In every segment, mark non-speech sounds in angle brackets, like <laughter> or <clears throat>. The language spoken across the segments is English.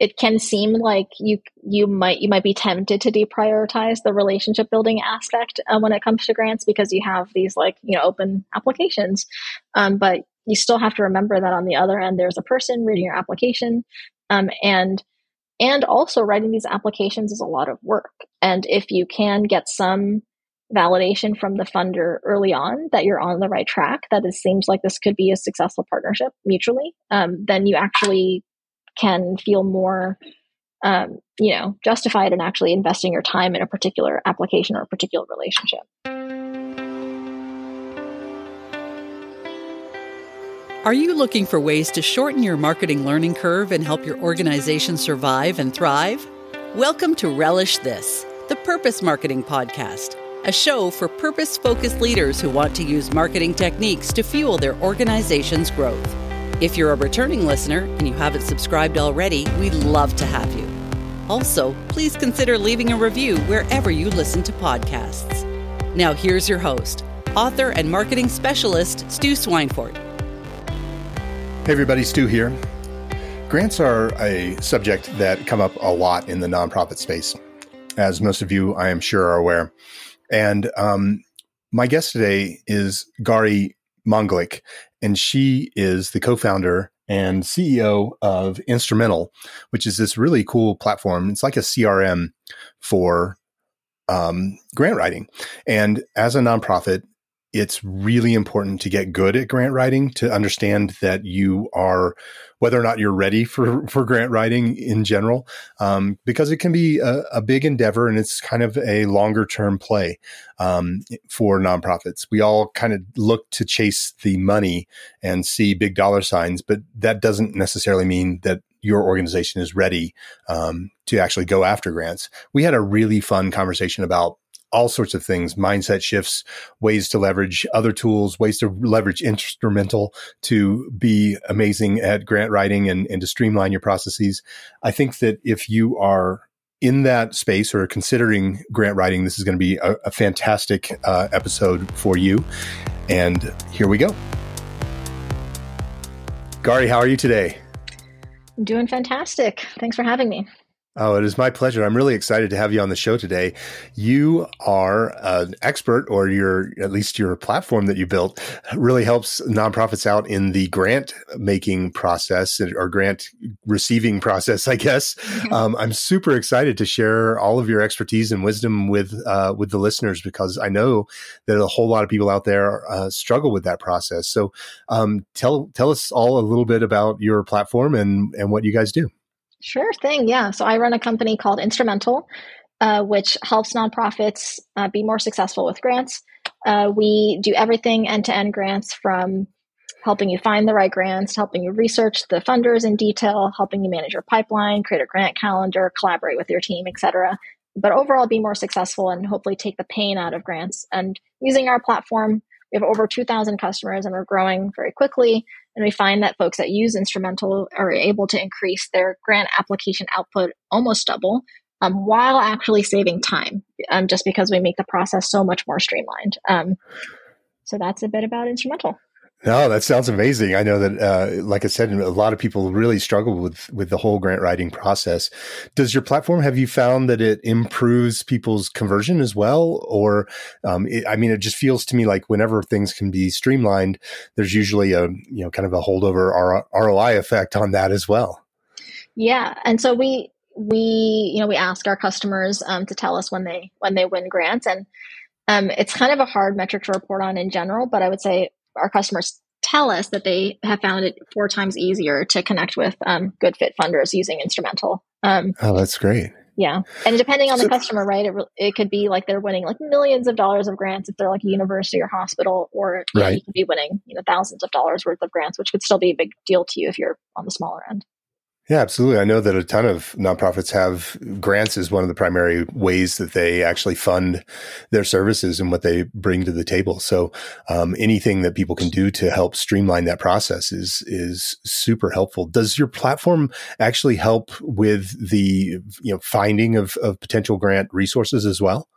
it can seem like you you might you might be tempted to deprioritize the relationship building aspect uh, when it comes to grants because you have these like you know open applications. Um, but you still have to remember that on the other end there's a person reading your application um, and and also writing these applications is a lot of work. And if you can get some validation from the funder early on that you're on the right track that it seems like this could be a successful partnership mutually um, then you actually can feel more um, you know justified in actually investing your time in a particular application or a particular relationship Are you looking for ways to shorten your marketing learning curve and help your organization survive and thrive? Welcome to Relish This, the Purpose Marketing Podcast, a show for purpose focused leaders who want to use marketing techniques to fuel their organization's growth. If you're a returning listener and you haven't subscribed already, we'd love to have you. Also, please consider leaving a review wherever you listen to podcasts. Now, here's your host, author and marketing specialist, Stu Swineford. Hey, everybody, Stu here. Grants are a subject that come up a lot in the nonprofit space, as most of you, I am sure, are aware. And um, my guest today is Gari Monglik, and she is the co-founder and CEO of Instrumentl, which is this really cool platform. It's like a CRM for um, grant writing. And as a nonprofit, it's really important to get good at grant writing to understand that you are whether or not you're ready for <laughs> for grant writing in general um, because it can be a, a, big endeavor and it's kind of a longer term play um, for nonprofits we all kind of look to chase the money and see big dollar signs but that doesn't necessarily mean that your organization is ready um, to actually go after grants. We had a really fun conversation about all sorts of things mindset shifts ways to leverage other tools ways to leverage Instrumentl to be amazing at grant writing and, and to streamline your processes. I think that if you are in that space or considering grant writing this is going to be a, a fantastic uh, episode for you. And here we go. Gari how are you today? Doing fantastic. Thanks for having me Oh, it is my pleasure. I'm really excited to have you on the show today. You are an expert, or your at least your platform that you built really helps nonprofits out in the grant making process or grant receiving process. I guess um, I'm super excited to share all of your expertise and wisdom with uh, with the listeners because I know that a whole lot of people out there uh, struggle with that process. So, um, tell tell us all a little bit about your platform and and what you guys do. Sure thing. Yeah. So I run a company called Instrumentl, uh, which helps nonprofits uh, be more successful with grants. Uh, we do everything end to end grants from helping you find the right grants, helping you research the funders in detail, helping you manage your pipeline, create a grant calendar, collaborate with your team, etc. But overall, be more successful and hopefully take the pain out of grants. And using our platform, we have over 2,000 customers and we're growing very quickly. And we find that folks that use Instrumentl are able to increase their grant application output almost double um, while actually saving time, um, just because we make the process so much more streamlined. Um, so that's a bit about Instrumentl. No, that sounds amazing. I know that, uh, like I said, a lot of people really struggle with with the whole grant writing process. Does your platform have you found that it improves people's conversion as well, or um, it, I mean, it just feels to me like whenever things can be streamlined, there's usually a you know kind of a holdover ROI effect on that as well. Yeah, and so we we you know we ask our customers um, to tell us when they when they win grants and. Um, it's kind of a hard metric to report on in general, but I would say our customers tell us that they have found it four times easier to connect with um, good fit funders using Instrumentl um, oh that's great. Yeah. And depending on so, the customer right it, it could be like they're winning like millions of dollars of grants if they're like a university or hospital or right. know, you could be winning you know thousands of dollars worth of grants which could still be a big deal to you if you're on the smaller end yeah, absolutely. I know that a ton of nonprofits have grants as one of the primary ways that they actually fund their services and what they bring to the table. So, um, anything that people can do to help streamline that process is is super helpful. Does your platform actually help with the you know finding of, of potential grant resources as well?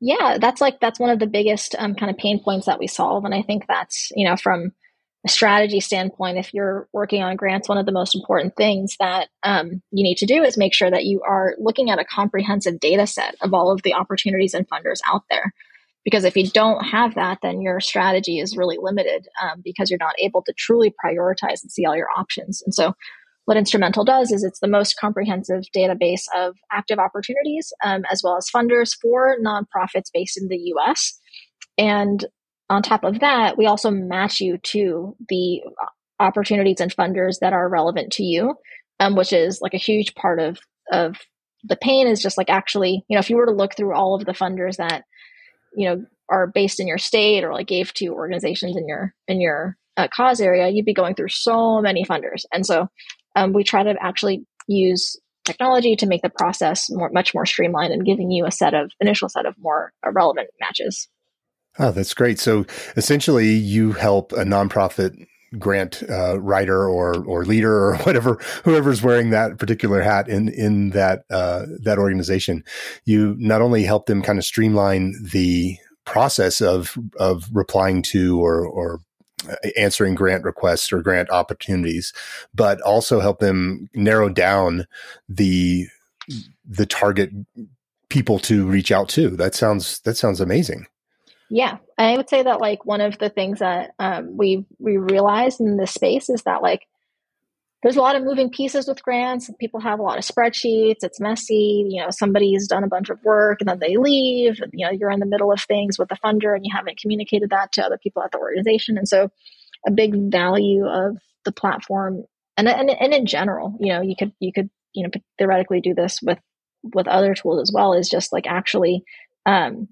Yeah, that's like that's one of the biggest um, kind of pain points that we solve, and I think that's you know from a strategy standpoint, if you're working on grants, one of the most important things that um, you need to do is make sure that you are looking at a comprehensive data set of all of the opportunities and funders out there. Because if you don't have that, then your strategy is really limited um, because you're not able to truly prioritize and see all your options. And so, what Instrumentl does is it's the most comprehensive database of active opportunities um, as well as funders for nonprofits based in the US. And on top of that, we also match you to the opportunities and funders that are relevant to you, um, which is like a huge part of of the pain is just like actually, you know, if you were to look through all of the funders that, you know, are based in your state or like gave to organizations in your in your uh, cause area, you'd be going through so many funders. And so um, we try to actually use technology to make the process more, much more streamlined and giving you a set of initial set of more uh, relevant matches. Oh, that's great. So essentially, you help a nonprofit grant uh, writer or or leader or <laughs> whatever whoever's wearing that particular hat in in that uh, that organization. You not only help them kind of streamline the process of of replying to or or answering grant requests or grant opportunities, but also help them narrow down the the target people to reach out to. That sounds that sounds amazing. Yeah, I would say that like one of the things that um, we we realized in this space is that like there's a lot of moving pieces with grants. People have a lot of spreadsheets. It's messy. You know, somebody's done a bunch of work and then they leave. And, you know, you're in the middle of things with the funder and you haven't communicated that to other people at the organization. And so, a big value of the platform and and, and in general, you know, you could you could you know theoretically do this with with other tools as well. Is just like actually um,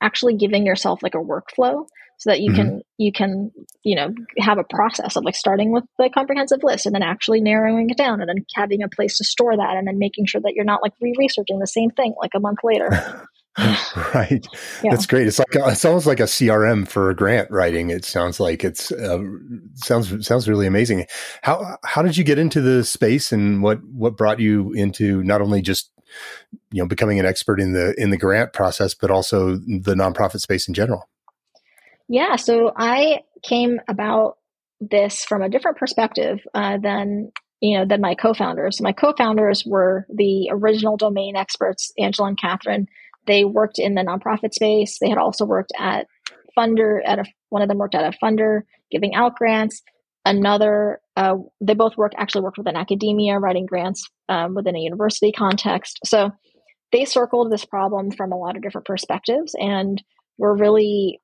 actually giving yourself like a workflow so that you mm-hmm. can you can you know have a process of like starting with the comprehensive list and then actually narrowing it down and then having a place to store that and then making sure that you're not like re-researching the same thing like a month later. <laughs> Right. Yeah. that's great. It's like it's almost like a crm for a grant writing it sounds like. It's uh, sounds sounds really amazing. How how did you get into the space and what what brought you into not only just you know becoming an expert in the in the grant process but also the nonprofit space in general. Yeah so i came about this from a different perspective uh, than you know than my co-founders. My co-founders were the original domain experts angela and catherine. They worked in the nonprofit space. They had also worked at funder at a one of them worked at a funder giving out grants another uh, they both work actually worked within academia writing grants um, within a university context. So they circled this problem from a lot of different perspectives and were really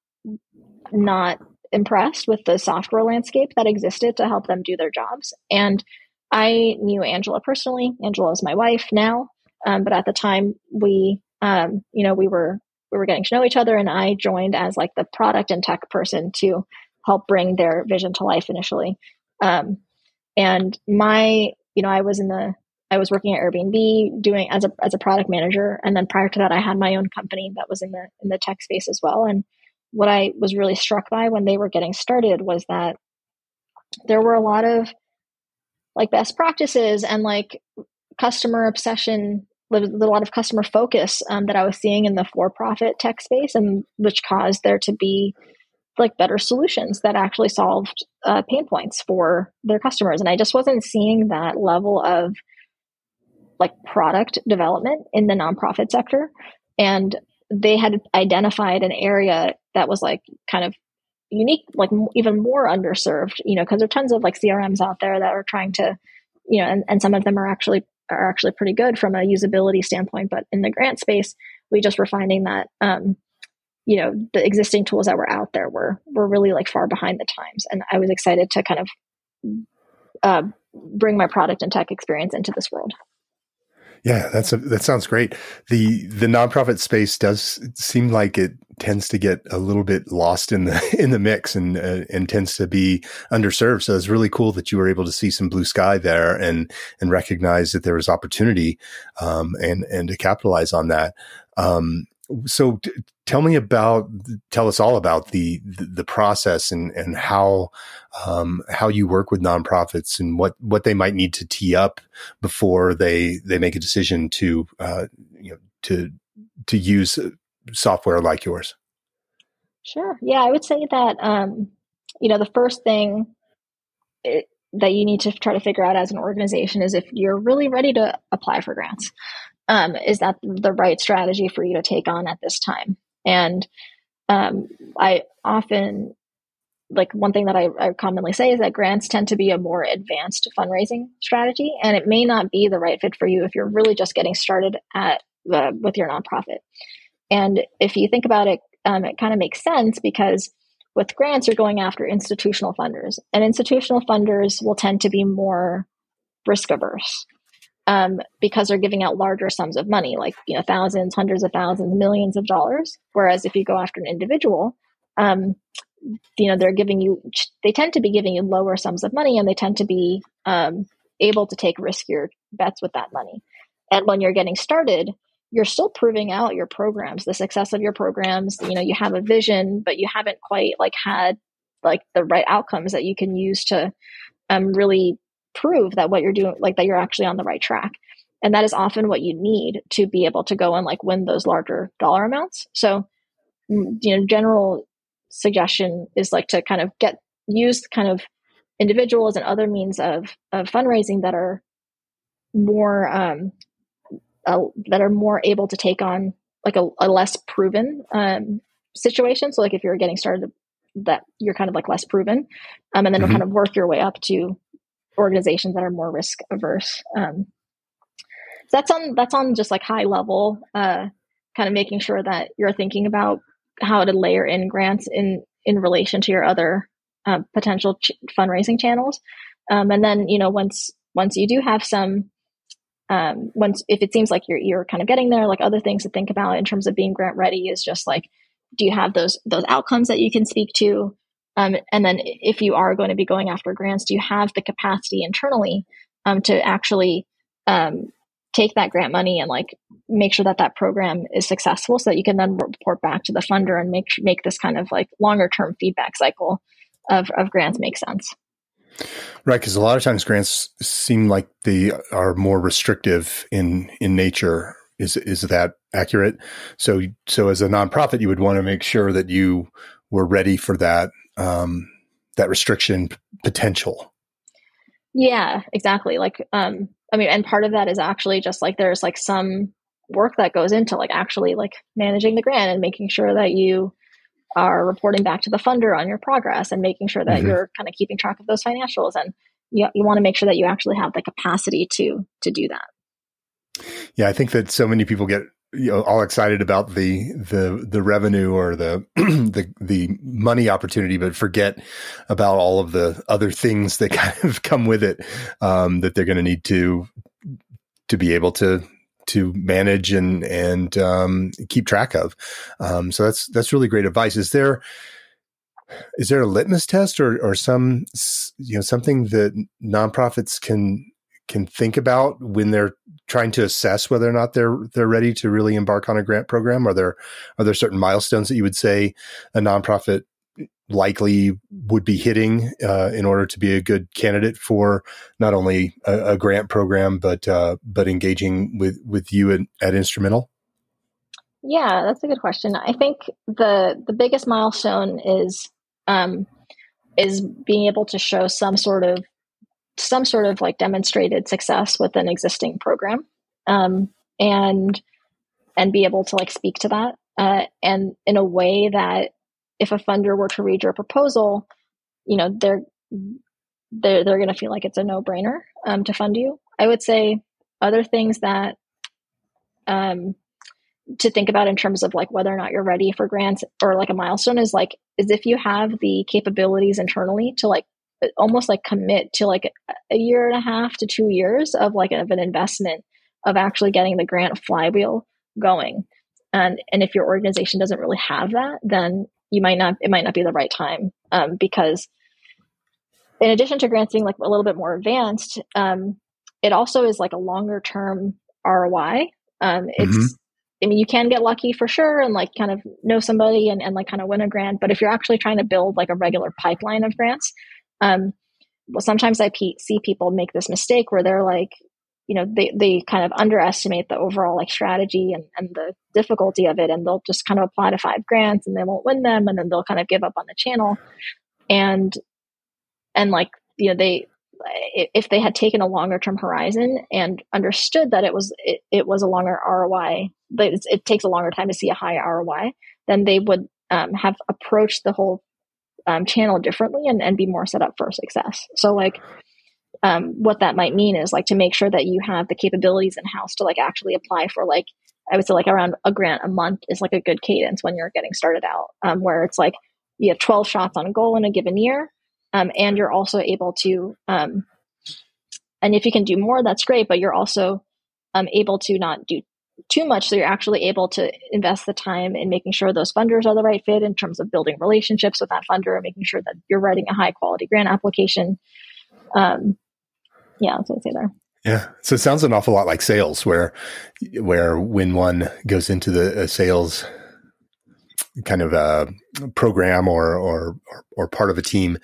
not impressed with the software landscape that existed to help them do their jobs. And i knew angela personally. Angela is my wife now um, but at the time we um, you know we were we were getting to know each other and i joined as like the product and tech person to help bring their vision to life initially. Um, and my, you know, I was in the, I was working at Airbnb doing as a as a product manager, and then prior to that, I had my own company that was in the in the tech space as well. And what I was really struck by when they were getting started was that there were a lot of like best practices and like customer obsession a lot of customer focus um, that I was seeing in the for-profit tech space, and which caused there to be like better solutions that actually solved uh, pain points for their customers. And i just wasn't seeing that level of like product development in the nonprofit sector. And they had identified an area that was like kind of unique like even more underserved you know because there are tons of like crms out there that are trying to you know and, and some of them are actually are actually pretty good from a usability standpoint. But in the grant space we just were finding that um, you know the existing tools that were out there were were really like far behind the times. And i was excited to kind of uh, bring my product and tech experience into this world. Yeah that's a, that sounds great. The the nonprofit space does seem like it tends to get a little bit lost in the <laughs> in the mix and uh, and tends to be underserved. So it's really cool that you were able to see some blue sky there and and recognize that there was opportunity um, and and to capitalize on that. Um, so t- tell me about tell us all about the the, the process and and how um, how you work with nonprofits and what what they might need to tee up before they they make a decision to uh, you know to to use software like yours sure yeah i would say that um, you know, the first thing it, that you need to try to figure out as an organization is if you're really ready to apply for grants. Um, is that the right strategy for you to take on at this time? And um, I often like one thing that I, I, commonly say is that grants tend to be a more advanced fundraising strategy, and it may not be the right fit for you if you're really just getting started at uh, with your nonprofit. And if you think about it, um, it kind of makes sense because with grants, you're going after institutional funders, and institutional funders will tend to be more risk averse um, because they're giving out larger sums of money, like you know thousands, hundreds of thousands, millions of dollars. Whereas if you go after an individual, um, you know they're giving you they tend to be giving you lower sums of money and they tend to be um, able to take riskier bets with that money and when you're getting started you're still proving out your programs the success of your programs you know you have a vision but you haven't quite like had like the right outcomes that you can use to um, really prove that what you're doing like that you're actually on the right track and that is often what you need to be able to go and like win those larger dollar amounts so mm, you know general suggestion is like to kind of get use kind of individuals and other means of of fundraising that are more um, uh, that are more able to take on like a, a less proven um, situation. So like if you're getting started, that you're kind of like less proven, um, and then mm-hmm. kind of work your way up to organizations that are more risk averse. Um, so that's on that's on just like high level, uh, kind of making sure that you're thinking about how to layer in grants in in relation to your other uh, potential ch- fundraising channels. Um, and then you know once once you do have some um, once if it seems like you're you're kind of getting there, like other things to think about in terms of being grant ready is just like do you have those those outcomes that you can speak to um, and then if you are going to be going after grants do you have the capacity internally um, to actually um, take that grant money and like make sure that that program is successful so that you can then report back to the funder and make make this kind of like longer term feedback cycle of, of grants make sense? Right because a lot of times grants seem like they are more restrictive in in nature. Is is that accurate? So so as a nonprofit you would want to make sure that you were ready for that um that restriction potential yeah exactly like um I mean, and part of that is actually just like there's like some work that goes into like actually like managing the grant and making sure that you are reporting back to the funder on your progress and making sure that mm-hmm. you're kind of keeping track of those financials and you, you want to make sure that you actually have the capacity to to do that yeah i think that so many people get you know, all excited about the the the revenue or the <clears throat> the the money opportunity, but forget about all of the other things that <laughs> kind of come with it um, that they're going to need to to be able to to manage and and um, keep track of. Um, so that's that's really great advice. Is there is there a litmus test or or some you know something that nonprofits can can think about when they're trying to assess whether or not they're they're ready to really embark on a grant program? Are there are there certain milestones that you would say a nonprofit likely would be hitting uh, in order to be a good candidate for not only a, a grant program but uh, but engaging with with you at, at Instrumentl? Yeah, that's a good question. I think the the biggest milestone is um, is being able to show some sort of some sort of like demonstrated success with an existing program um, and and be able to like speak to that. Uh, and in a way that if a funder were to read your proposal you know they're they're, they're going to feel like it's a no-brainer um, to fund you. I would say other things that um, to think about in terms of like whether or not you're ready for grants or like a milestone is like is if you have the capabilities internally to like almost like commit to like a year and a half to two years of like of an investment of actually getting the grant flywheel going. And and if your organization doesn't really have that, then you might not it might not be the right time um, because in addition to grants being like a little bit more advanced, um, it also is like a longer term ROI. Um, it's mm-hmm. I mean, you can get lucky for sure and like kind of know somebody and, and like kind of win a grant. But if you're actually trying to build like a regular pipeline of grants, um, well, sometimes I pe- see people make this mistake where they're like, you know, they, they kind of underestimate the overall like strategy and, and the difficulty of it. And they'll just kind of apply to five grants and they won't win them. And then they'll kind of give up on the channel. and and like you know they if they had taken a longer term horizon and understood that it was it, it was a longer ROI, but it takes a longer time to see a high ROI, then they would um, have approached the whole um, channel differently and, and be more set up for success. So like um, what that might mean is like to make sure that you have the capabilities in house to like actually apply for like I would say like around a grant a month is like a good cadence when you're getting started out, um, where it's like you have 12 shots on a goal in a given year um, and you're also able to um, and if you can do more that's great but you're also um, able to not do too much so you're actually able to invest the time in making sure those funders are the right fit in terms of building relationships with that funder and making sure that you're writing a high quality grant application um, yeah that's what i'd say there yeah. So it sounds an awful lot like sales where, where when one goes into the sales kind of a program or or or, part of a team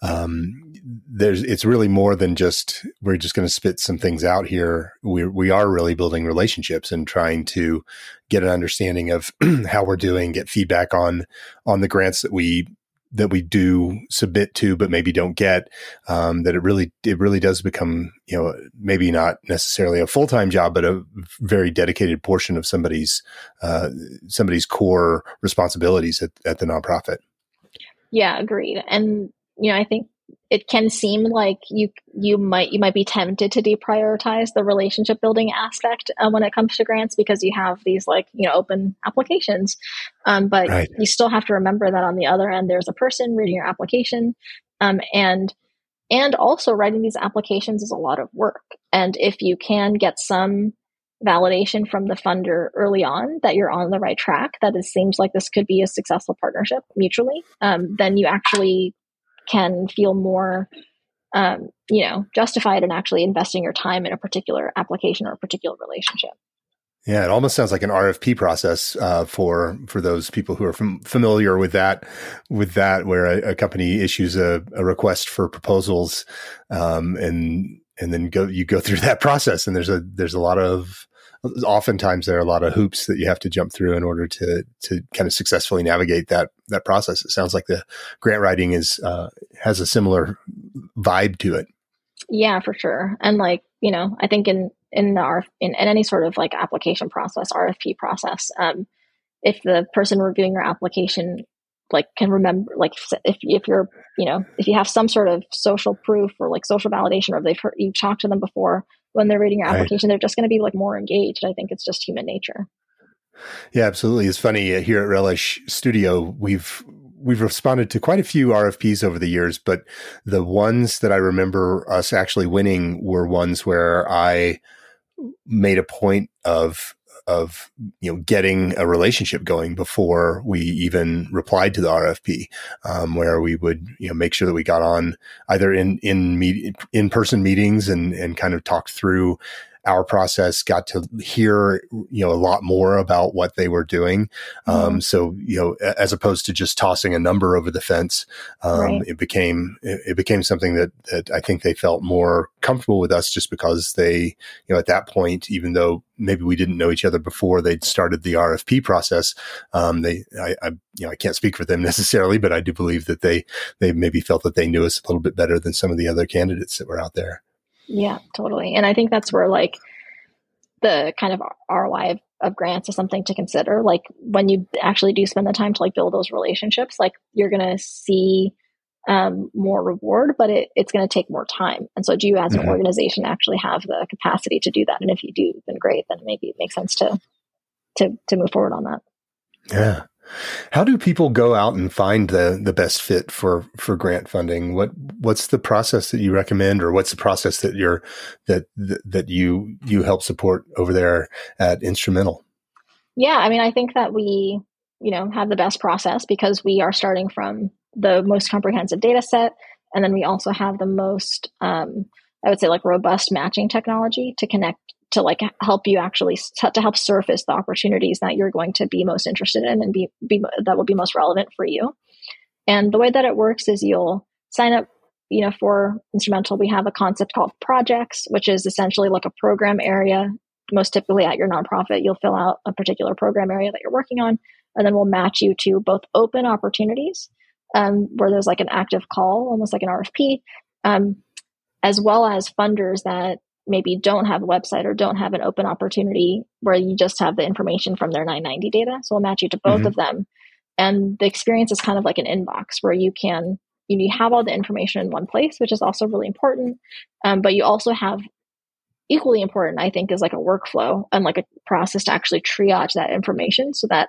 um, there's it's really more than just we're just going to spit some things out here. We we are really building relationships and trying to get an understanding of <clears throat> how we're doing get feedback on on the grants that we that we do submit to but maybe don't get um, that it really it really does become you know maybe not necessarily a full-time job but a very dedicated portion of somebody's uh, somebody's core responsibilities at, at the nonprofit. Yeah agreed. And you know i think it can seem like you you might you might be tempted to deprioritize the relationship building aspect uh, when it comes to grants because you have these like you know open applications um, but right. you still have to remember that on the other end there's a person reading your application um, and and also writing these applications is a lot of work and if you can get some validation from the funder early on that you're on the right track that it seems like this could be a successful partnership mutually um, then you actually can feel more um, you know justified in actually investing your time in a particular application or a particular relationship yeah, it almost sounds like an RFP process uh, for for those people who are fam- familiar with that. With that, where a, a company issues a, a, request for proposals, um, and and then go you go through <laughs> that process, and there's a there's a lot of oftentimes there are a lot of hoops that you have to jump through in order to to kind of successfully navigate that that process. It sounds like the grant writing is uh, has a similar vibe to it. Yeah, for sure. And like you know, I think in in the RF, in, in any sort of like application process, RFP process, um, if the person reviewing your application like can remember like if if you're you know if you have some sort of social proof or like social validation or they've heard you've talked to them before when they're reading your application, right. they're just going to be like more engaged. I think it's just human nature. Yeah, absolutely. It's funny uh, here at Relish Studio, we've we've responded to quite a few RFPs over the years, but the ones that I remember us actually winning were ones where I made a point of of you know getting a relationship going before we even replied to the RFP, um, where we would you know make sure that we got on either in in meet, in person meetings and and kind of talked through our process got to hear you know a lot more about what they were doing um, mm-hmm. so you know as opposed to just tossing a number over the fence um, right. it became it, it, became something that that I think they felt more comfortable with us just because they you know at that point even though maybe we didn't know each other before they'd started the RFP process um, they I, I you know I can't speak for them <laughs> necessarily but I do believe that they they maybe felt that they knew us a little bit better than some of the other candidates that were out there yeah, totally. And I think that's where like the kind of ROI of, of, grants is something to consider. Like when you actually do spend the time to like build those relationships, like you're going to see um, more reward, but it, it's going to take more time. And so, do you as an mm-hmm. organization actually have the capacity to do that? And if you do, then great. Then maybe it makes sense to to to move forward on that. Yeah. How do people go out and find the the best fit for for grant funding? What what's the process that you recommend, or what's the process that you're that that you you help support over there at Instrumentl? Yeah, I mean, I think that we you know have the best process because we are starting from the most comprehensive data set, and then we also have the most um, I would say like robust matching technology to connect to like help you actually to help surface the opportunities that you're going to be most interested in and be, be that will be most relevant for you. And the way that it works is you'll sign up, you know, for Instrumentl. We have a concept called projects, which is essentially like a program area. Most typically at your nonprofit, you'll fill out a particular program area that you're working on, and then we'll match you to both open opportunities um, where there's like an active call, almost like an RFP, um, as well as funders that maybe don't have a website or don't have an open opportunity where you just have the information from their 990 data. So we'll match you to both mm-hmm. of them. And the experience is kind of like an inbox where you can you have all the information in one place, which is also really important. Um, but you also have equally important, I think, is like a workflow and like a process to actually triage that information so that,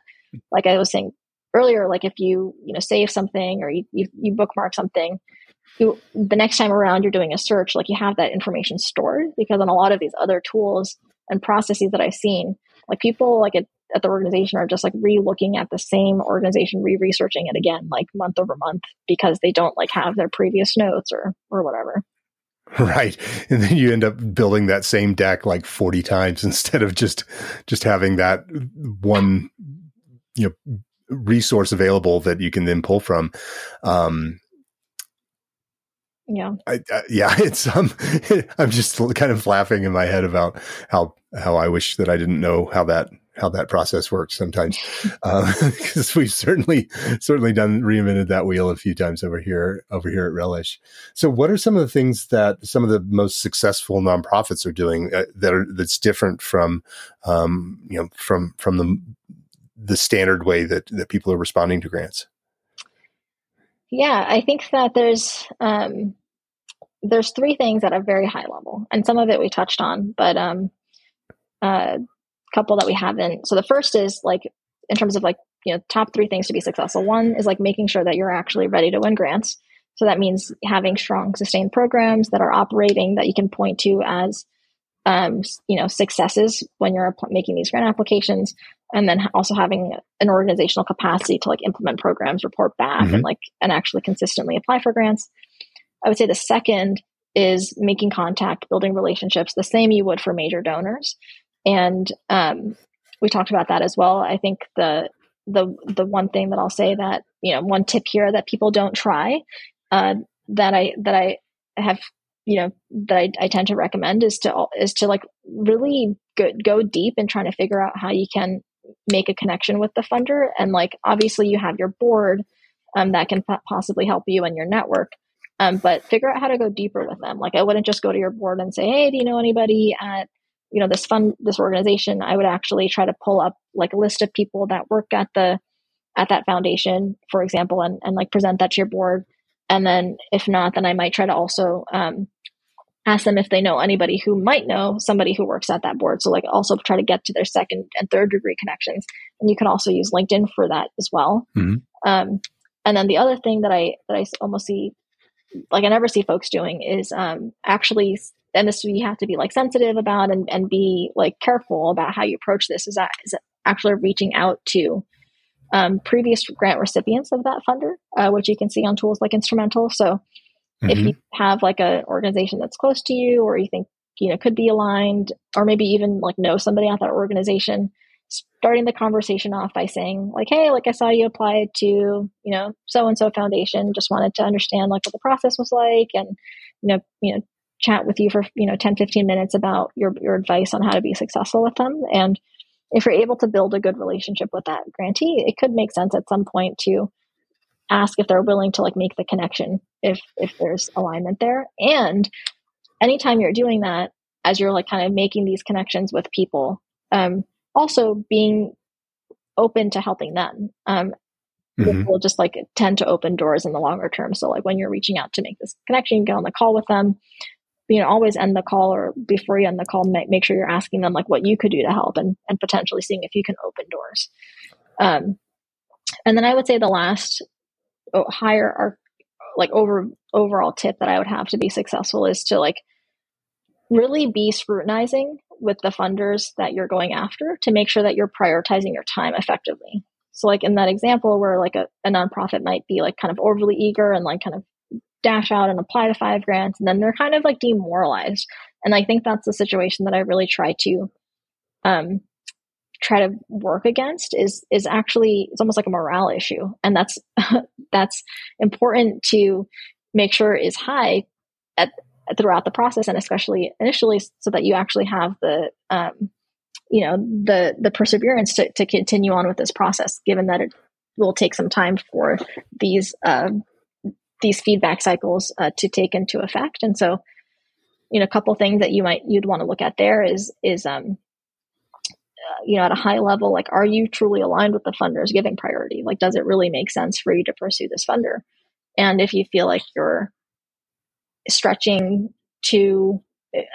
like I was saying earlier, like if you you know save something or you you, you bookmark something, you the next time around you're doing a search, like you have that information stored because on a lot of these other tools and processes that I've seen, like people like at, at the organization are just like re-looking at the same organization, re-researching it again, like month over month because they don't like have their previous notes or or whatever. <laughs> Right. And then you end up building that same deck like 40 times <laughs> instead of just just having that one you know resource available that you can then pull from. Um yeah. I, uh, yeah, <laughs> it's um <laughs> I'm just kind of laughing in my head about how how I wish that I didn't know how that how that process works sometimes. Because <laughs> uh, we've certainly certainly done reinvented that wheel a few times over here over here at relish. So what are some of the things that some of the most successful nonprofits are doing uh, that are that's different from um, you know from from the the standard way that that people are responding to grants yeah i think that there's um, there's three things at a very high level and some of it we touched on but um, uh, couple that we haven't. So the first is like in terms of like, you know, top three things to be successful. One is like making sure that you're actually ready to win grants. So that means having strong, sustained programs that are operating that you can point to as, um, you know, successes when you're making these grant applications, and then also having an organizational capacity to like implement programs, report back, mm-hmm. and like and actually consistently apply for grants. I would say the second is making contact, building relationships, the same you would for major donors and um, we talked about that as well. I think the the the one thing that I'll say that you know one tip here that people don't try uh, that I that I have you know that I, I tend to recommend is to is to like really go, go deep and trying to figure out how you can make a connection with the funder. And like obviously you have your board um, that can possibly help you and your network. Um, but figure out how to go deeper with them. Like i wouldn't just go to your board and say hey do you know anybody at you know this fund this organization? I would actually try to pull up like a list of people that work at the at that foundation for example and, and like present that to your board. And then if not then i might try to also um, ask them if they know anybody who might know somebody who works at that board. So like also try to get to their second and third degree connections. And you can also use linkedin for that as well. Mm-hmm. um, and then the other thing that i that i almost see like i never see folks doing is um, actually and this you have to be like sensitive about and, and be like careful about how you approach this is that is actually reaching out to um, previous grant recipients of that funder uh, which you can see on tools like Instrumentl. So mm-hmm. if you have like an organization that's close to you or you think you know could be aligned or maybe even like know somebody at that organization starting the conversation off by saying like hey like i saw you applied to you know so and so foundation just wanted to understand like what the process was like and you know you know chat with you for you know 10 15 minutes about your your advice on how to be successful with them and if you're able to build a good relationship with that grantee it could make sense at some point to ask if they're willing to like make the connection if if there's alignment there. And anytime you're doing that as you're like kind of making these connections with people um also being open to helping them um mm-hmm. will just like tend to open doors in the longer term. So like when you're reaching out to make this connection get on the call with them you know always end the call or before you end the call make, make sure you're asking them like what you could do to help and and potentially seeing if you can open doors. Um and then i would say the last higher or like over overall tip that i would have to be successful is to like really be scrutinizing with the funders that you're going after to make sure that you're prioritizing your time effectively. So like in that example where like a, a nonprofit might be like kind of overly eager and like kind of dash out and apply to five grants and then they're kind of like demoralized. And i think that's the situation that i really try to um try to work against is is actually it's almost like a morale issue and that's <laughs> that's important to make sure is high at throughout the process and especially initially so that you actually have the um, you know the the perseverance to, to continue on with this process given that it will take some time for these uh, these feedback cycles uh, to take into effect. And so, you know, a couple things that you might you'd want to look at there is is um, you know, at a high level, like, are you truly aligned with the funder's giving priority? Like, does it really make sense for you to pursue this funder? And if you feel like you're stretching to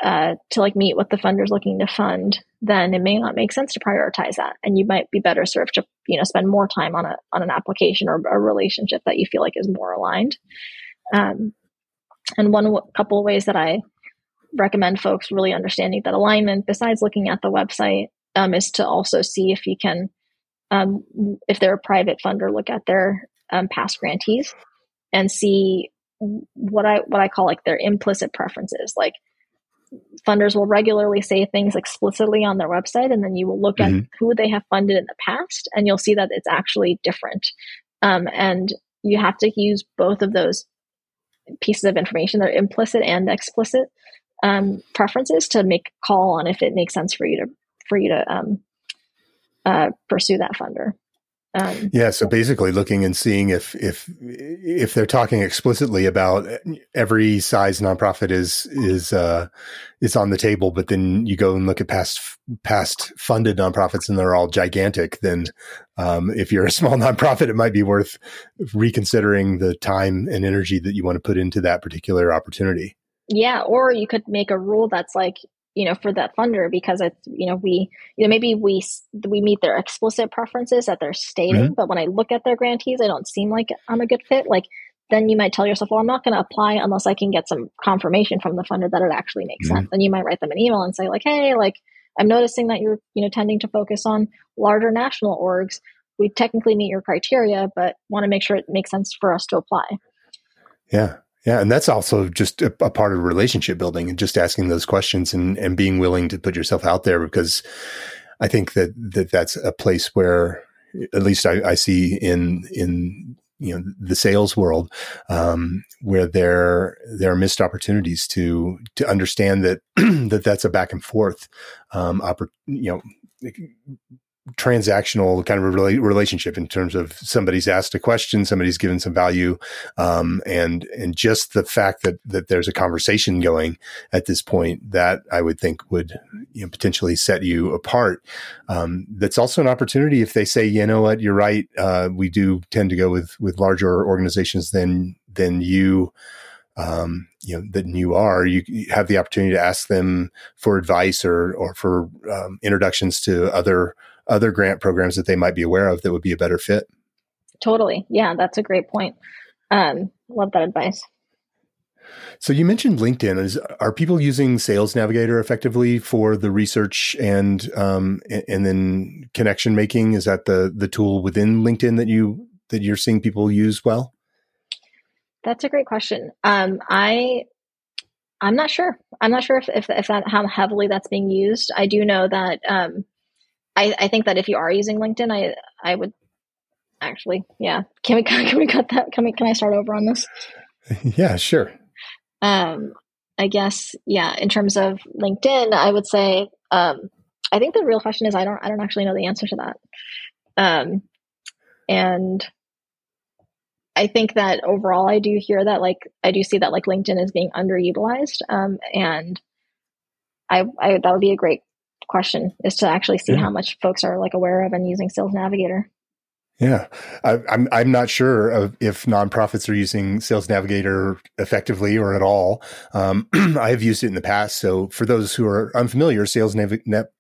uh, to like meet what the funder's looking to fund, then it may not make sense to prioritize that, and you might be better served to you know spend more time on a on an application or a relationship that you feel like is more aligned. Um, and one w- couple of ways that I recommend folks really understanding that alignment, besides looking at the website, um, is to also see if you can, um, if they're a private funder, look at their um, past grantees and see what I what I call like their implicit preferences. Like funders will regularly say things explicitly on their website, and then you will look mm-hmm. at who they have funded in the past, and you'll see that it's actually different. Um, and you have to use both of those pieces of information, their implicit and explicit um, preferences, to make call on if it makes sense for you to for you to um, uh, pursue that funder. Um, yeah, so basically looking and seeing if if if they're talking explicitly about every size nonprofit is is uh, is on the table, but then you go and look at past past funded nonprofits and they're all gigantic. Then, um, if you're a <laughs> small nonprofit, it might be worth reconsidering the time and energy that you want to put into that particular opportunity. Yeah, or you could make a rule that's like you know for that funder because it's you know we you know maybe we we meet their explicit preferences that they're stating mm-hmm. but when i look at their grantees i don't seem like i'm a good fit. Like then you might tell yourself well i'm not going to apply unless i can get some confirmation from the funder that it actually makes mm-hmm. sense. And you might write them an email and say like hey like i'm noticing that you're you know tending to focus on larger national orgs. We technically meet your criteria but want to make sure it makes sense for us to apply. Yeah yeah, and that's also just a, a, part of relationship building and just asking those questions and and being willing to put yourself out there because I think that that that's a place where at least I, I see in in you know the sales world um, where there there are missed opportunities to to understand that <clears throat> that that's a back and forth um, you know transactional kind of a relationship in terms of somebody's asked a question, somebody's given some value, um, and and just the fact that that there's a conversation going at this point that I would think would you know, potentially set you apart. Um, that's also an opportunity if they say, you know what, you're right. Uh, we do tend to go with with larger organizations than than you. Um, you know than you are, you, you, have the opportunity to ask them for advice or or for um, introductions to other other grant programs that they might be aware of that would be a better fit. Totally. Yeah, that's a great point. Um, love that advice. So you mentioned LinkedIn. Is are people using Sales Navigator effectively for the research and um, and then connection making? Is that the the tool within LinkedIn that you that you're seeing people use well? That's a great question. Um, I I'm not sure. I'm not sure if if, if that how heavily that's being used. I do know that um, I, I think that if you are using LinkedIn, I I would actually, yeah. Can we <laughs> can we cut that? Can we can I start over on this? <laughs> Yeah, sure. Um, I guess yeah. In terms of LinkedIn, I would say um, I think the real question is I don't I don't actually know the answer to that. Um, and I think that overall, I do hear that like I do see that like LinkedIn is being underutilized, um, and I, I that would be a great question is to actually see yeah. how much folks are like aware of and using Sales Navigator. Yeah, I, am I'm, I'm not sure of if nonprofits are using Sales Navigator effectively or at all. Um, <clears throat> I have used it in the past. So for those who are unfamiliar, Sales Navigator.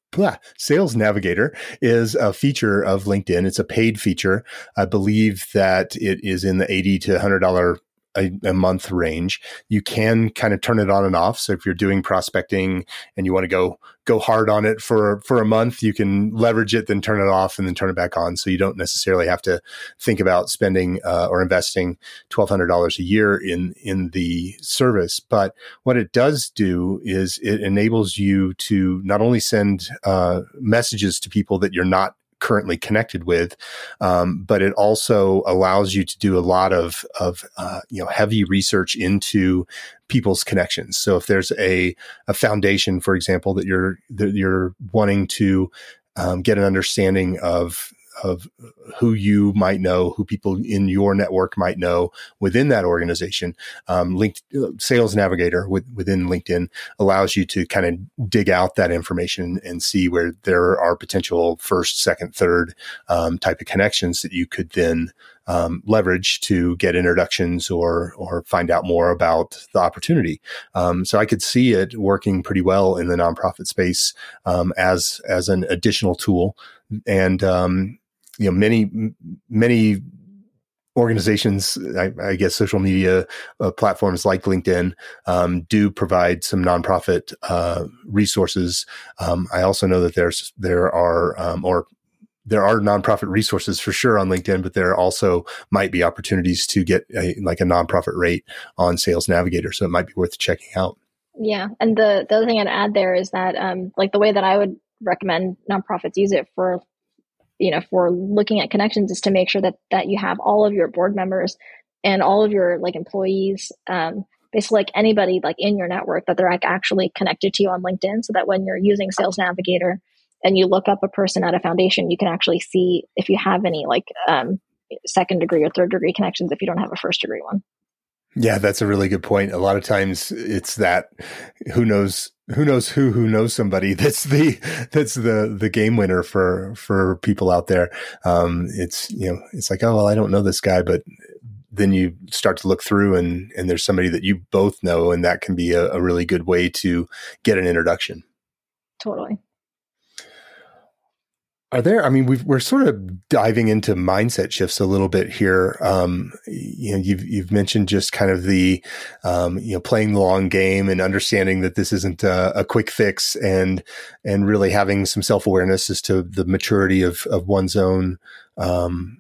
Sales Navigator is a feature of LinkedIn. It's a paid feature. I believe that it is in the eighty to hundred dollar a, a, month range. You can kind of turn it on and off. So if you're doing prospecting and you want to go go hard on it for for a month, you can leverage it, then turn it off, and then turn it back on. So you don't necessarily have to think about spending uh, or investing twelve hundred dollars a year in in the service. But what it does do is it enables you to not only send uh, messages to people that you're not currently connected with. Um, but it also allows you to do a lot of, of, uh, you know, heavy research into people's connections. So if there's a, a foundation, for example, that you're, that you're wanting to, um, get an understanding of, of who you might know, who people in your network might know within that organization. Um, linked uh, Sales Navigator with, within LinkedIn allows you to kind of dig out that information and see where there are potential first, second, third um, type of connections that you could then um, leverage to get introductions or or find out more about the opportunity. Um, so I could see it working pretty well in the nonprofit space um, as as an additional tool, and um, you know many many organizations, I, I, guess social media uh, platforms like LinkedIn um, do provide some nonprofit uh, resources. Um, I also know that there's there are um, or there are nonprofit resources for sure on LinkedIn, but there also might be opportunities to get a, like a nonprofit rate on Sales Navigator. So it might be worth checking out. Yeah, and the the other thing I'd add there is that um, like the way that I would recommend nonprofits use it for you know for looking at connections is to make sure that that you have all of your board members and all of your like employees um, basically like anybody like in your network that they're like actually connected to you on linkedin so that when you're using sales navigator and you look up a person at a foundation, you can actually see if you have any like um, second degree or third degree connections if you don't have a first degree one. Yeah, that's a really good point. A lot of times it's that who knows who knows who who knows somebody <laughs> that's the that's the the game winner for for people out there. Um, it's you know it's like oh well I don't know this guy, but then you start to look through and and there's somebody that you both know, and that can be a, a really good way to get an introduction. Totally. Are there? I mean, we are sort of diving into mindset shifts a little bit here. Um, you know, you've you've mentioned just kind of the, um, you know, playing the long game and understanding that this isn't a, a quick fix, and and really having some self awareness as to the maturity of of one's own um,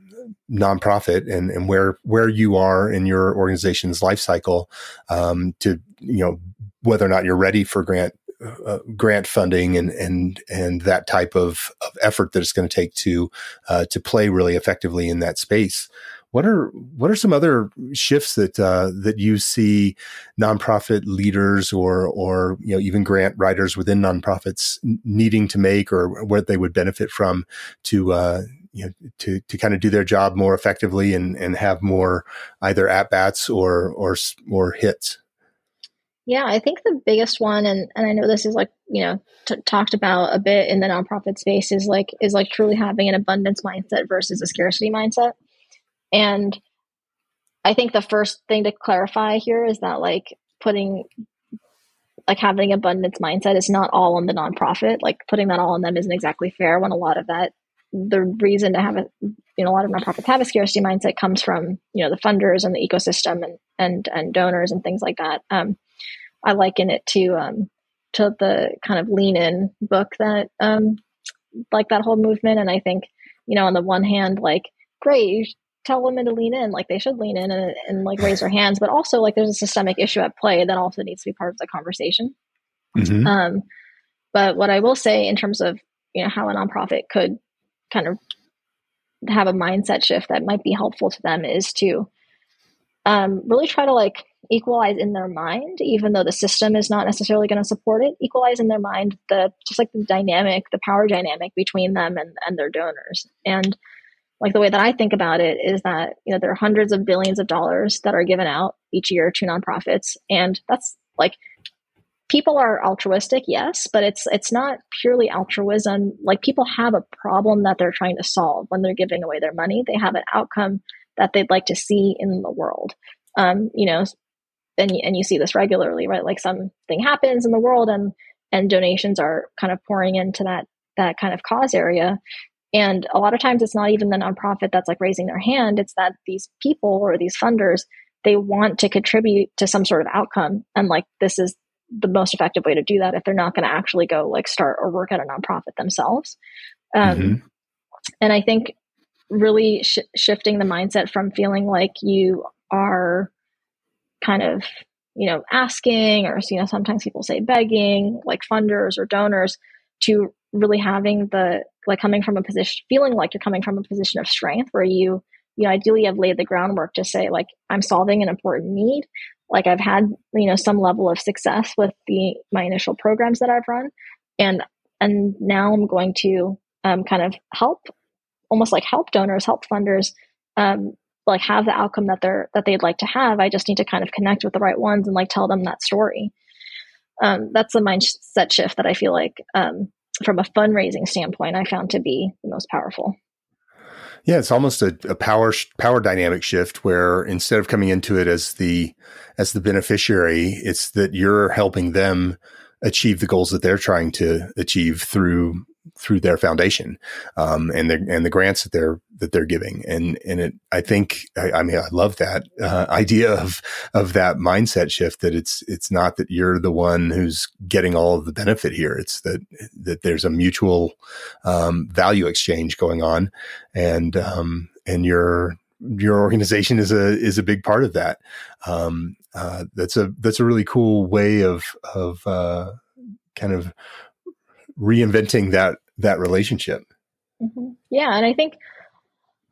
nonprofit and and where where you are in your organization's life cycle um, to you know whether or not you're ready for grant uh, grant funding and and and that type of, of effort that it's going to take to uh, to play really effectively in that space. What are what are some other shifts that uh, that you see nonprofit leaders or or you know even grant writers within nonprofits needing to make or what they would benefit from to uh, you know to to kind of do their job more effectively and and have more either at bats or or or hits. Yeah, I think the biggest one, and and I know this is like you know t- talked about a bit in the nonprofit space, is like is like truly having an abundance mindset versus a scarcity mindset. And I think the first thing to clarify here is that like putting like having abundance mindset is not all on the nonprofit. Like putting that all on them isn't exactly fair when a lot of that the reason to have a you know a lot of nonprofits have a scarcity mindset comes from you know the funders and the ecosystem and and and donors and things like that. Um, I liken it to um, to the kind of lean in book that um, like that whole movement. And I think you know on the one hand, like great, you tell women to lean in, like they should lean in and, and like raise their hands, but also like there's a systemic issue at play that also needs to be part of the conversation. Mm-hmm. Um, but what I will say in terms of you know how a nonprofit could kind of have a mindset shift that might be helpful to them is to um, really try to like equalize in their mind, even though the system is not necessarily going to support it, equalize in their mind the just like the dynamic, the power dynamic between them and, and their donors. And like the way that I think about it is that, you know, there are hundreds of billions of dollars that are given out each year to nonprofits. And that's like people are altruistic, yes, but it's it's not purely altruism. Like people have a problem that they're trying to solve when they're giving away their money. They have an outcome that they'd like to see in the world. Um, you know, and and you see this regularly, right? Like something happens in the world, and and donations are kind of pouring into that that kind of cause area. And a lot of times, it's not even the nonprofit that's like raising their hand; it's that these people or these funders they want to contribute to some sort of outcome, and like this is the most effective way to do that if they're not going to actually go like start or work at a nonprofit themselves. Um, mm-hmm. And I think really sh- shifting the mindset from feeling like you are kind of you know asking or you know sometimes people say begging like funders or donors to really having the like coming from a position feeling like you're coming from a position of strength where you you know ideally have laid the groundwork to say like i'm solving an important need. Like i've had you know some level of success with the my initial programs that i've run. And and now i'm going to um, kind of help almost like help donors, help funders, um, like have the outcome that they're that they'd like to have. I just need to kind of connect with the right ones and like tell them that story. Um, that's the mindset shift that I feel like um, from a fundraising standpoint, I found to be the most powerful. Yeah, it's almost a, a power power dynamic shift where instead of coming into it as the as the beneficiary, it's that you're helping them achieve the goals that they're trying to achieve through through their foundation um, and the and the grants that they're that they're giving. And and it I think I, I mean I love that uh, idea of of that mindset shift that it's it's not that you're the one who's getting all of the benefit here. It's that that there's a mutual um, value exchange going on. And um, and your your organization is a is a big part of that. Um, uh, that's a that's a really cool way of of uh, kind of reinventing that that relationship. Mm-hmm. Yeah, and I think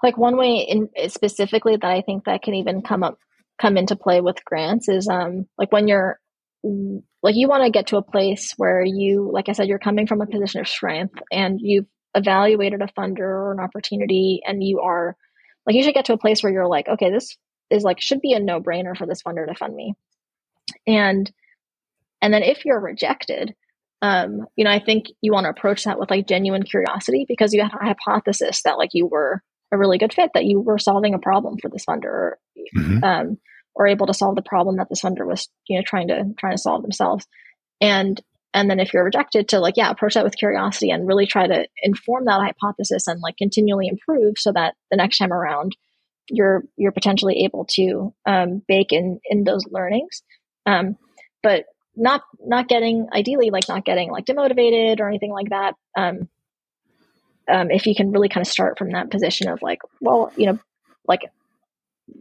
like one way in specifically that I think that can even come up come into play with grants is um like when you're like you want to get to a place where you like I said you're coming from a position of strength and you've evaluated a funder or an opportunity and you are like you should get to a place where you're like okay this is like should be a no-brainer for this funder to fund me and and then if you're rejected um, you know, I think you want to approach that with like genuine curiosity because you had a hypothesis that like you were a really good fit, that you were solving a problem for this funder, or, mm-hmm. um, or able to solve the problem that this funder was, you know, trying to trying to solve themselves. And and then if you're rejected, to like yeah, approach that with curiosity and really try to inform that hypothesis and like continually improve so that the next time around you're you're potentially able to um, bake in in those learnings. Um, but not not getting ideally like not getting like demotivated or anything like that um, um, if you can really kind of start from that position of like well you know like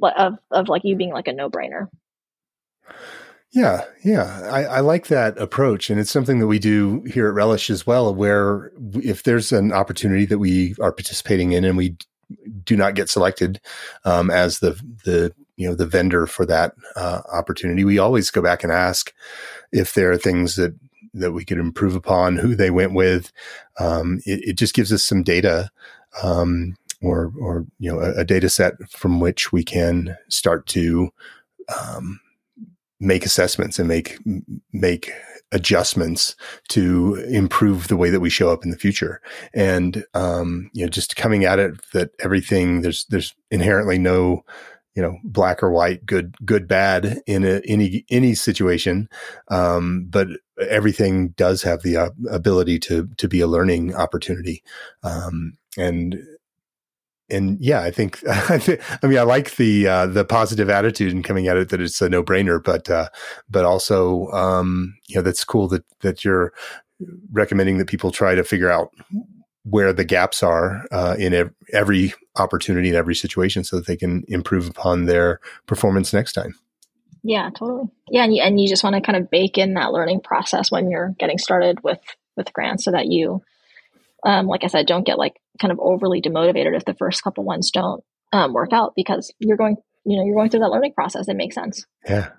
of of like you being like a no-brainer. Yeah yeah. I, I like that approach and it's something that we do here at relish as well where if there's an opportunity that we are participating in and we do not get selected um, as the the you know the vendor for that uh, opportunity we always go back and ask if there are things that that we could improve upon, who they went with. Um, it, it, just gives us some data, um, or or you know, a, a, data set from which we can start to um, make assessments and make make adjustments to improve the way that we show up in the future. And um, you know, just coming at it that everything there's there's inherently no you know black or white good good bad in a, any any situation. Um, but everything does have the uh, ability to to be a learning opportunity. Um, and and yeah i think <laughs> i mean i like the uh, the positive attitude and coming at it that it's a no brainer but uh, but also um, you know that's cool that that you're recommending that people try to figure out where the gaps are uh, in ev- every opportunity in every situation so that they can improve upon their performance next time. Yeah, totally. Yeah, and you, and you just want to kind of bake in that learning process when you're getting started with with grants, so that you, um, like I said, don't get like kind of overly demotivated if the first couple ones don't um, work out because you're going, you know, you're going through that learning process. It makes sense. Yeah,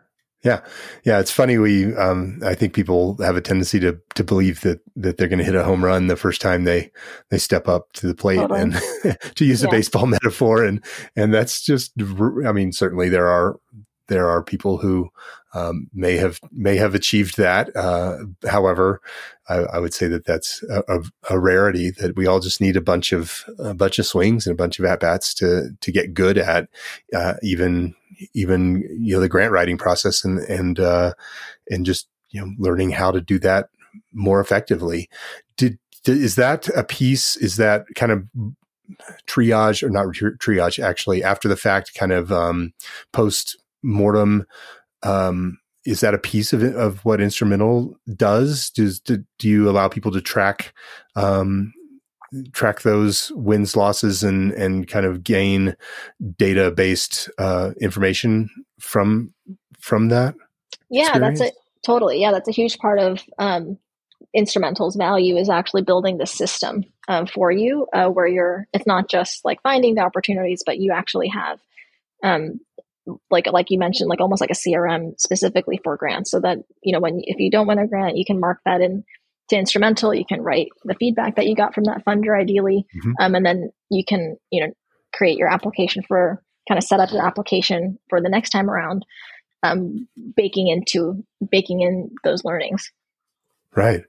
yeah, yeah, it's funny. We, um, I think people have a tendency to to believe that that they're going to hit a home run the first time they they step up to the plate, totally. and <laughs> to use yeah. a baseball <laughs> metaphor, and and that's just. I mean, certainly there are there are people who um, may have may have achieved that. Uh, however, I, I, would say that that's a, a, rarity. That we all just need a bunch of a bunch of swings and a bunch of at bats to to get good at uh, even even you know the grant writing process and and uh, and just you know learning how to do that more effectively. Did, did is that a piece? Is that kind of triage or not triage actually after the fact kind of um, post mortem um, is that a piece of of what Instrumentl does does do, do you allow people to track um, track those wins losses and and kind of gain data based uh, information from from that yeah experience? that's it totally yeah that's a huge part of um, Instrumentl's value is actually building the system um, for you uh, where you're it's not just like finding the opportunities but you actually have um, like like you mentioned like almost like a crm specifically for grants so that you know when if you don't win a grant you can mark that in to Instrumentl you can write the feedback that you got from that funder ideally mm-hmm. um, and then you can you know create your application for kind of set up your application for the next time around um, baking into baking in those learnings right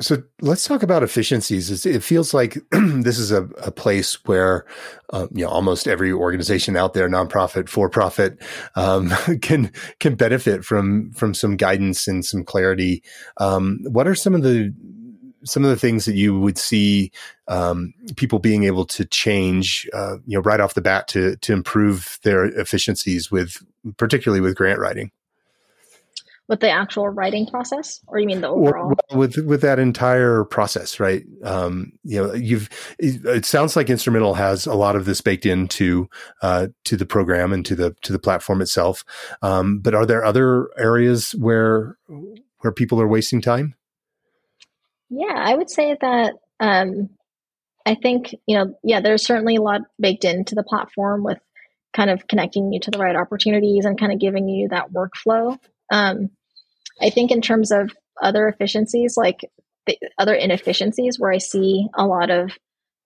so let's talk about efficiencies. It feels like <clears throat> this is a, a place where, uh, you know, almost every organization out there, nonprofit, for profit, um, <laughs> can can benefit from from some guidance and some clarity. Um, what are some of the some of the things that you would see um, people being able to change, uh, you know, right off the bat to to improve their efficiencies with, particularly with grant writing? With the actual writing process or you mean the overall? with with that entire process right? Um, you know you've it, sounds like Instrumentl has a lot of this baked into uh, to the program and to the to the platform itself. Um, but are there other areas where where people are wasting time? Yeah i would say that um, i think you know yeah there's certainly a lot baked into the platform with kind of connecting you to the right opportunities and kind of giving you that workflow um, I think in terms of other efficiencies, like the other inefficiencies, where I see a lot of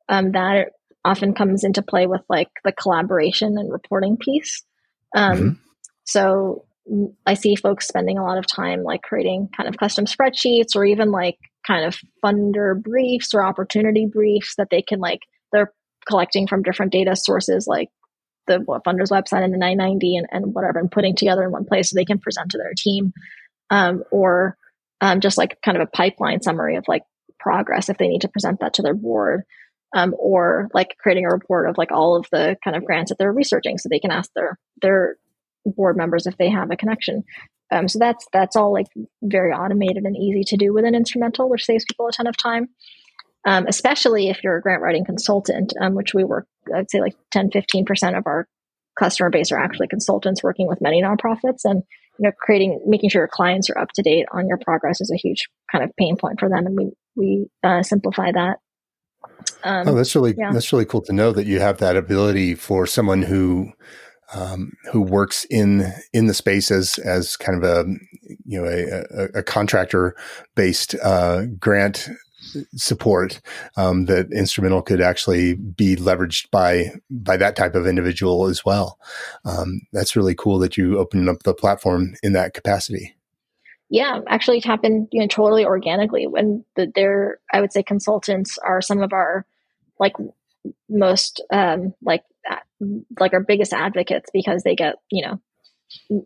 um, that often comes into play with like the collaboration and reporting piece. Um, mm-hmm. So I see folks spending a lot of time like creating kind of custom spreadsheets or even like kind of funder briefs or opportunity briefs that they can like they're collecting from different data sources like the funder's website and the 990 and, and whatever and putting together in one place so they can present to their team. Um, or um, just like kind of a pipeline summary of like progress if they need to present that to their board. Um, or like creating a report of like all of the kind of grants that they're researching so they can ask their their board members if they have a connection. Um, so that's that's all like very automated and easy to do with an Instrumentl which saves people a ton of time um, especially if you're a grant writing consultant um, which we work i'd say like 10 15% of our customer base are actually consultants working with many nonprofits. And you know creating making sure your clients are up to date on your progress is a huge kind of pain point for them. And we we uh, simplify that. Um, oh that's really yeah. that's really cool to know that you have that ability for someone who um, who works in in the space as as kind of a you know a, a, a contractor based uh, grant support um, that Instrumentl could actually be leveraged by by that type of individual as well. Um, that's really cool that you opened up the platform in that capacity. Yeah, actually, it happened you know totally organically. When the, their I would say consultants are some of our like most um, like like our biggest advocates because they get you know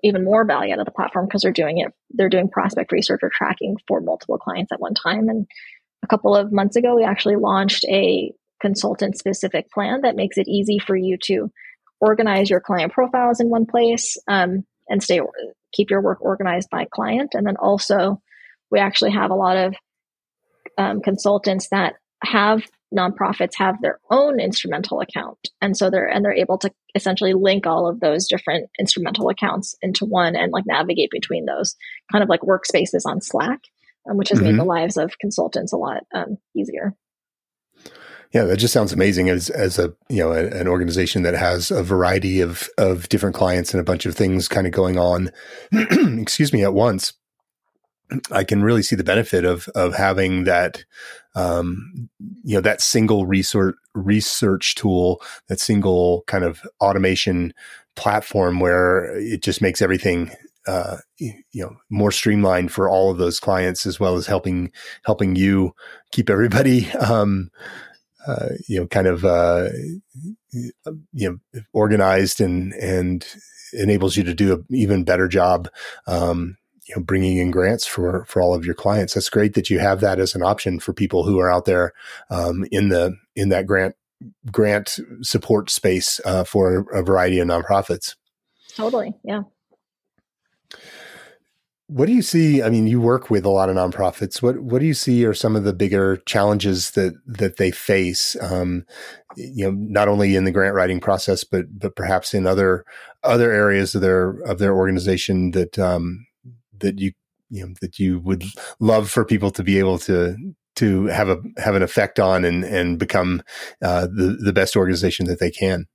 even more value out of the platform because they're doing it they're doing prospect research or tracking for multiple clients at one time and a couple of months ago, we actually launched a consultant specific plan that makes it easy for you to organize your client profiles in one place um, and stay keep your work organized by client. And then also, we actually have a lot of um, consultants that have nonprofits have their own Instrumentl account and so they're and they're able to essentially link all of those different Instrumentl accounts into one and like navigate between those kind of like workspaces on slack um, which has mm-hmm. made the lives of consultants a lot um, easier. Yeah, that just sounds amazing as as a you know a, an organization that has a variety of of different clients and a bunch of things kind of going on. <clears throat> excuse me, at once. I can really see the benefit of of having that, um, you know, that single research research tool, that single kind of automation platform where it just makes everything uh, you know more streamlined for all of those clients as well as helping helping you keep everybody <laughs> um, uh, you know kind of uh, you know organized and and enables you to do an even better job um, you know bringing in grants for for all of your clients. That's great that you have that as an option for people who are out there um, in the in that grant grant support space uh, for a variety of nonprofits. Totally yeah what do you see? I mean, you work with a lot of nonprofits. What what do you see are some of the bigger challenges that that they face? Um, you know, not only in the grant writing process, but but perhaps in other other areas of their of their organization that um, that you you know that you would love for people to be able to to have a have an effect on and and become uh, the the best organization that they can.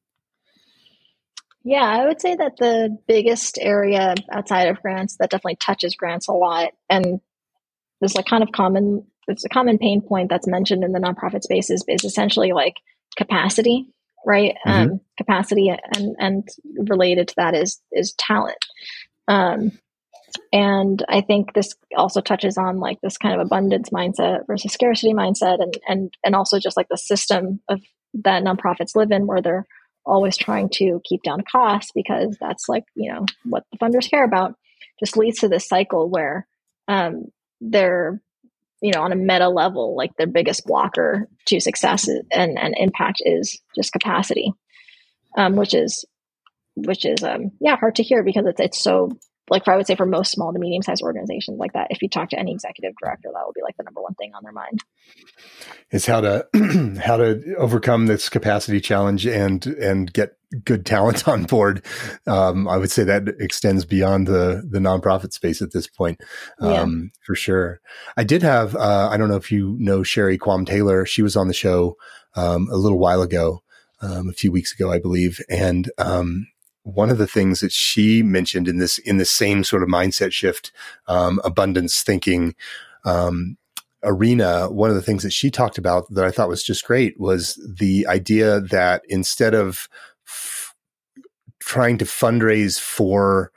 Yeah, I would say that the biggest area outside of grants that definitely touches grants a lot and there's like kind of common it's a common pain point that's mentioned in the nonprofit space is, is essentially like capacity right mm-hmm. um, capacity and and related to that is is talent um, and i think this also touches on like this kind of abundance mindset versus scarcity mindset and and and also just like the system of that nonprofits live in where they're always trying to keep down costs because that's like you know what the funders care about. Just leads to this cycle where um, they're you know on a meta level like their biggest blocker to success and, and impact is just capacity um, which is which is um, yeah hard to hear because it's it's so like for, I would say for most small to medium sized organizations like that, if you talk to any executive director, that will be like the number one thing on their mind. Is how to <clears throat> how to overcome this capacity challenge and and get good talent <laughs> on board. Um, I would say that extends beyond the the nonprofit space at this point, um, yeah. for sure. I did have uh, I don't know if you know Sherry Quam Taylor. She was on the show um, a little while ago. Um, a few weeks ago, I believe, and um, one of the things that she mentioned in this in the same sort of mindset shift, um, abundance thinking um, arena, one of the things that she talked about that I thought was just great was the idea that instead of f- trying to fundraise for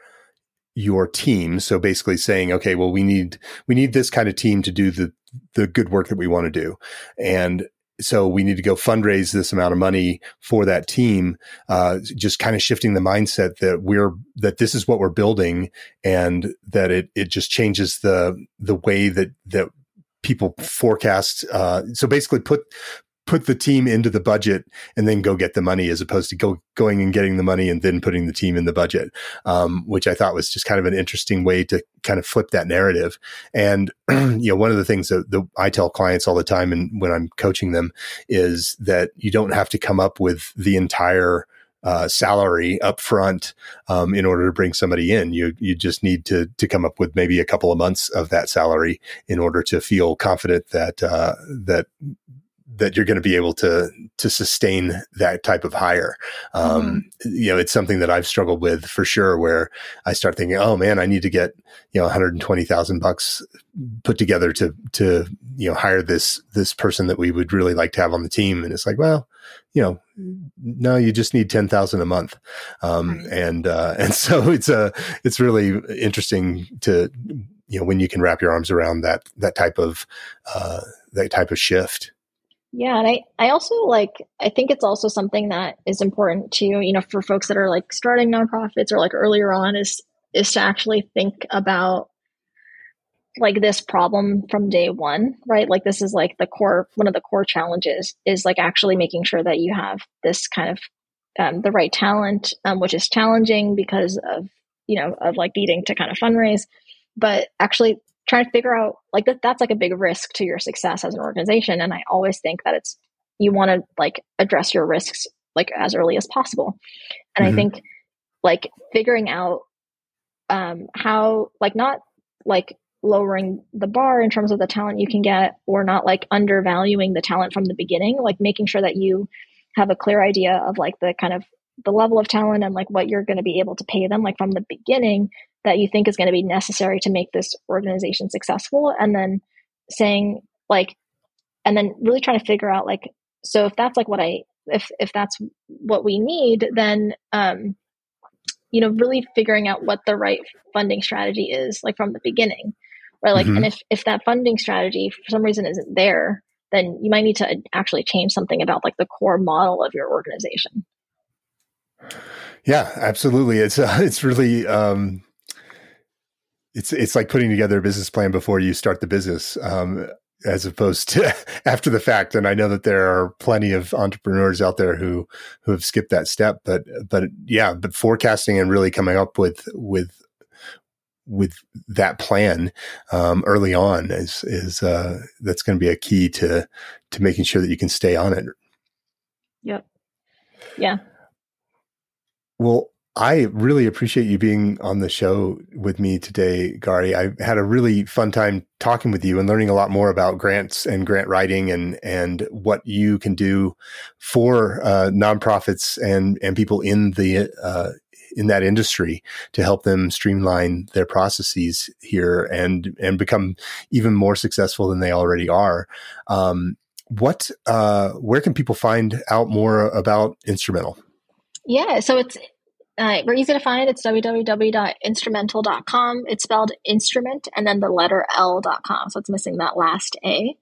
your team, so basically saying, okay, well, we need we need this kind of team to do the the good work that we want to do, and so we need to go fundraise this amount of money for that team uh, just kind of shifting the mindset that we're that this is what we're building and that it it just changes the the way that that people forecast uh, so basically put put the team into the budget and then go get the money as opposed to go going and getting the money and then putting the team in the budget um, which i thought was just kind of an interesting way to kind of flip that narrative and <clears throat> you know one of the things that, that i tell clients all the time and when i'm coaching them is that you don't have to come up with the entire uh, salary up front um, in order to bring somebody in. You you just need to to come up with maybe a couple of months of that salary in order to feel confident that uh, that that you're going to be able to to sustain that type of hire. Um, mm-hmm. You know, it's something that I've struggled with for sure. Where I start thinking, oh man, I need to get you know 120 thousand bucks put together to to you know hire this this person that we would really like to have on the team, and it's like, well, you know, no, you just need ten thousand a month, um, right. and uh, <laughs> and so it's a it's really interesting to you know when you can wrap your arms around that that type of uh, that type of shift. Yeah, and I I also like I think it's also something that is important to you know for folks that are like starting nonprofits or like earlier on is is to actually think about like this problem from day one, right? Like this is like the core one of the core challenges is like actually making sure that you have this kind of um, the right talent, um, which is challenging because of you know of like needing to kind of fundraise, but actually trying to figure out like that that's like a big risk to your success as an organization. And i always think that it's you want to like address your risks like as early as possible. And mm-hmm. i think like figuring out um how like not like lowering the bar in terms of the talent you can get or not like undervaluing the talent from the beginning like making sure that you have a clear idea of like the kind of the level of talent and like what you're going to be able to pay them like from the beginning that you think is going to be necessary to make this organization successful and then saying like and then really trying to figure out like so if that's like what i if if that's what we need then um you know really figuring out what the right funding strategy is like from the beginning. Right like mm-hmm. and if if that funding strategy for some reason isn't there then you might need to actually change something about like the core model of your organization. Yeah absolutely. It's uh, <laughs> it's really um it's it's like putting together a business plan before you start the business um, as opposed to <laughs> after the fact. And i know that there are plenty of entrepreneurs out there who who have skipped that step but but yeah but forecasting and really coming up with with with that plan um, early on is is uh, that's going to be a key to to making sure that you can stay on it. Yep. Yeah. Well I really appreciate you being on the show with me today, Gauri. I had a really fun time talking with you and learning a lot more about grants and grant writing and and what you can do for uh, nonprofits and and people in the uh, in that industry to help them streamline their processes here and and become even more successful than they already are. Um, what uh, where can people find out more about Instrumentl? Yeah, so it's uh, we're easy to find. It's www.instrumentl.com. It's spelled instrument and then the letter L.com. So it's missing that last A.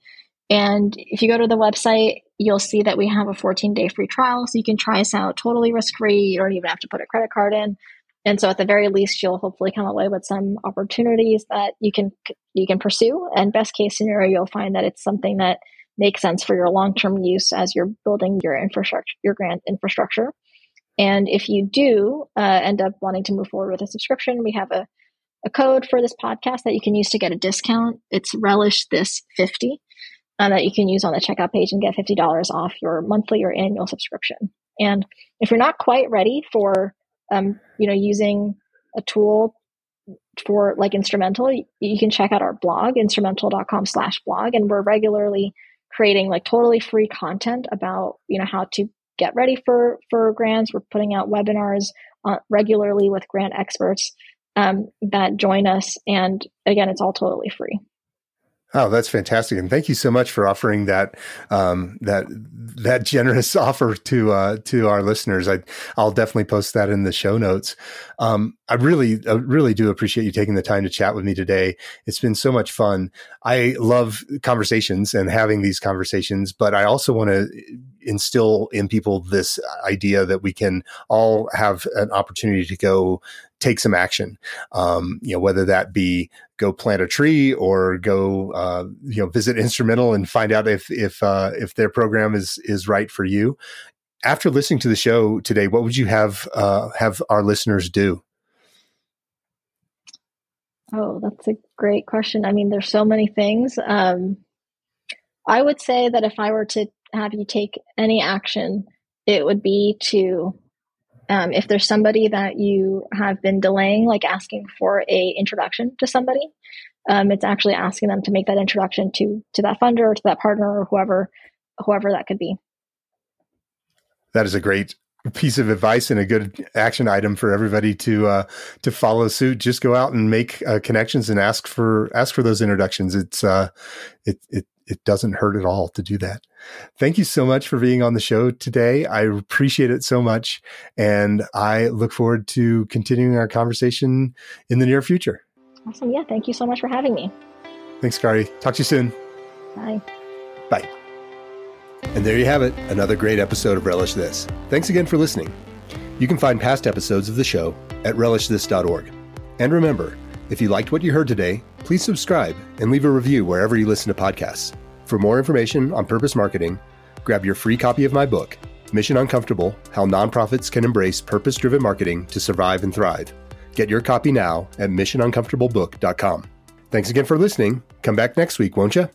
And if you go to the website, you'll see that we have a 14 day free trial. So you can try us out totally risk free. You don't even have to put a credit card in. And so at the very least, you'll hopefully come away with some opportunities that you can, you can pursue. And best case scenario, you'll find that it's something that makes sense for your long term use as you're building your infrastructure, your grant infrastructure. And if you do uh, end up wanting to move forward with a subscription, we have a, a code for this podcast that you can use to get a discount. It's relish this 50 uh, that you can use on the checkout page and get $50 off your monthly or annual subscription. And if you're not quite ready for, um, you know, using a tool for like Instrumentl, you can check out our blog, instrumentl.com slash blog. And we're regularly creating like totally free content about, you know, how to get ready for, for grants. We're putting out webinars uh, regularly with grant experts um, that join us. And again, it's all totally free. Oh, that's fantastic, and thank you so much for offering that um, that that generous <laughs> offer to uh, to our listeners. I I'll definitely post that in the show notes. Um, I really I really do appreciate you taking the time to chat with me today. It's been so much fun. I love conversations and having these conversations, but I also want to instill in people this idea that we can all have an opportunity to go take some action. Um, you know, whether that be go plant a tree or go, uh, you know, visit Instrumentl and find out if if uh, if their program is is right for you. After listening to the show today, what would you have uh, have our listeners do? Oh, that's a great question. I mean, there's so many things. Um, I would say that if I were to have you take any action, it would be to um, if there's somebody that you have been delaying, like asking for a introduction to somebody, um, it's actually asking them to make that introduction to to that funder or to that partner or whoever whoever that could be. That is a great piece of advice and a good action item for everybody to uh, to follow suit. Just go out and make uh, connections and ask for ask for those introductions. It's uh, it it it doesn't hurt at all to do that. Thank you so much for being on the show today. I appreciate it so much. And I look forward to continuing our conversation in the near future. Awesome. Yeah. Thank you so much for having me. Thanks, Gauri. Talk to you soon. Bye. Bye. And there you have it, another great episode of Relish This. Thanks again for listening. You can find past episodes of the show at relishthis.org. And remember, if you liked what you heard today, please subscribe and leave a review wherever you listen to podcasts. For more information on purpose marketing, grab your free copy of my book, Mission Uncomfortable How Nonprofits Can Embrace Purpose Driven Marketing to Survive and Thrive. Get your copy now at missionuncomfortablebook.com. Thanks again for listening. Come back next week, won't you?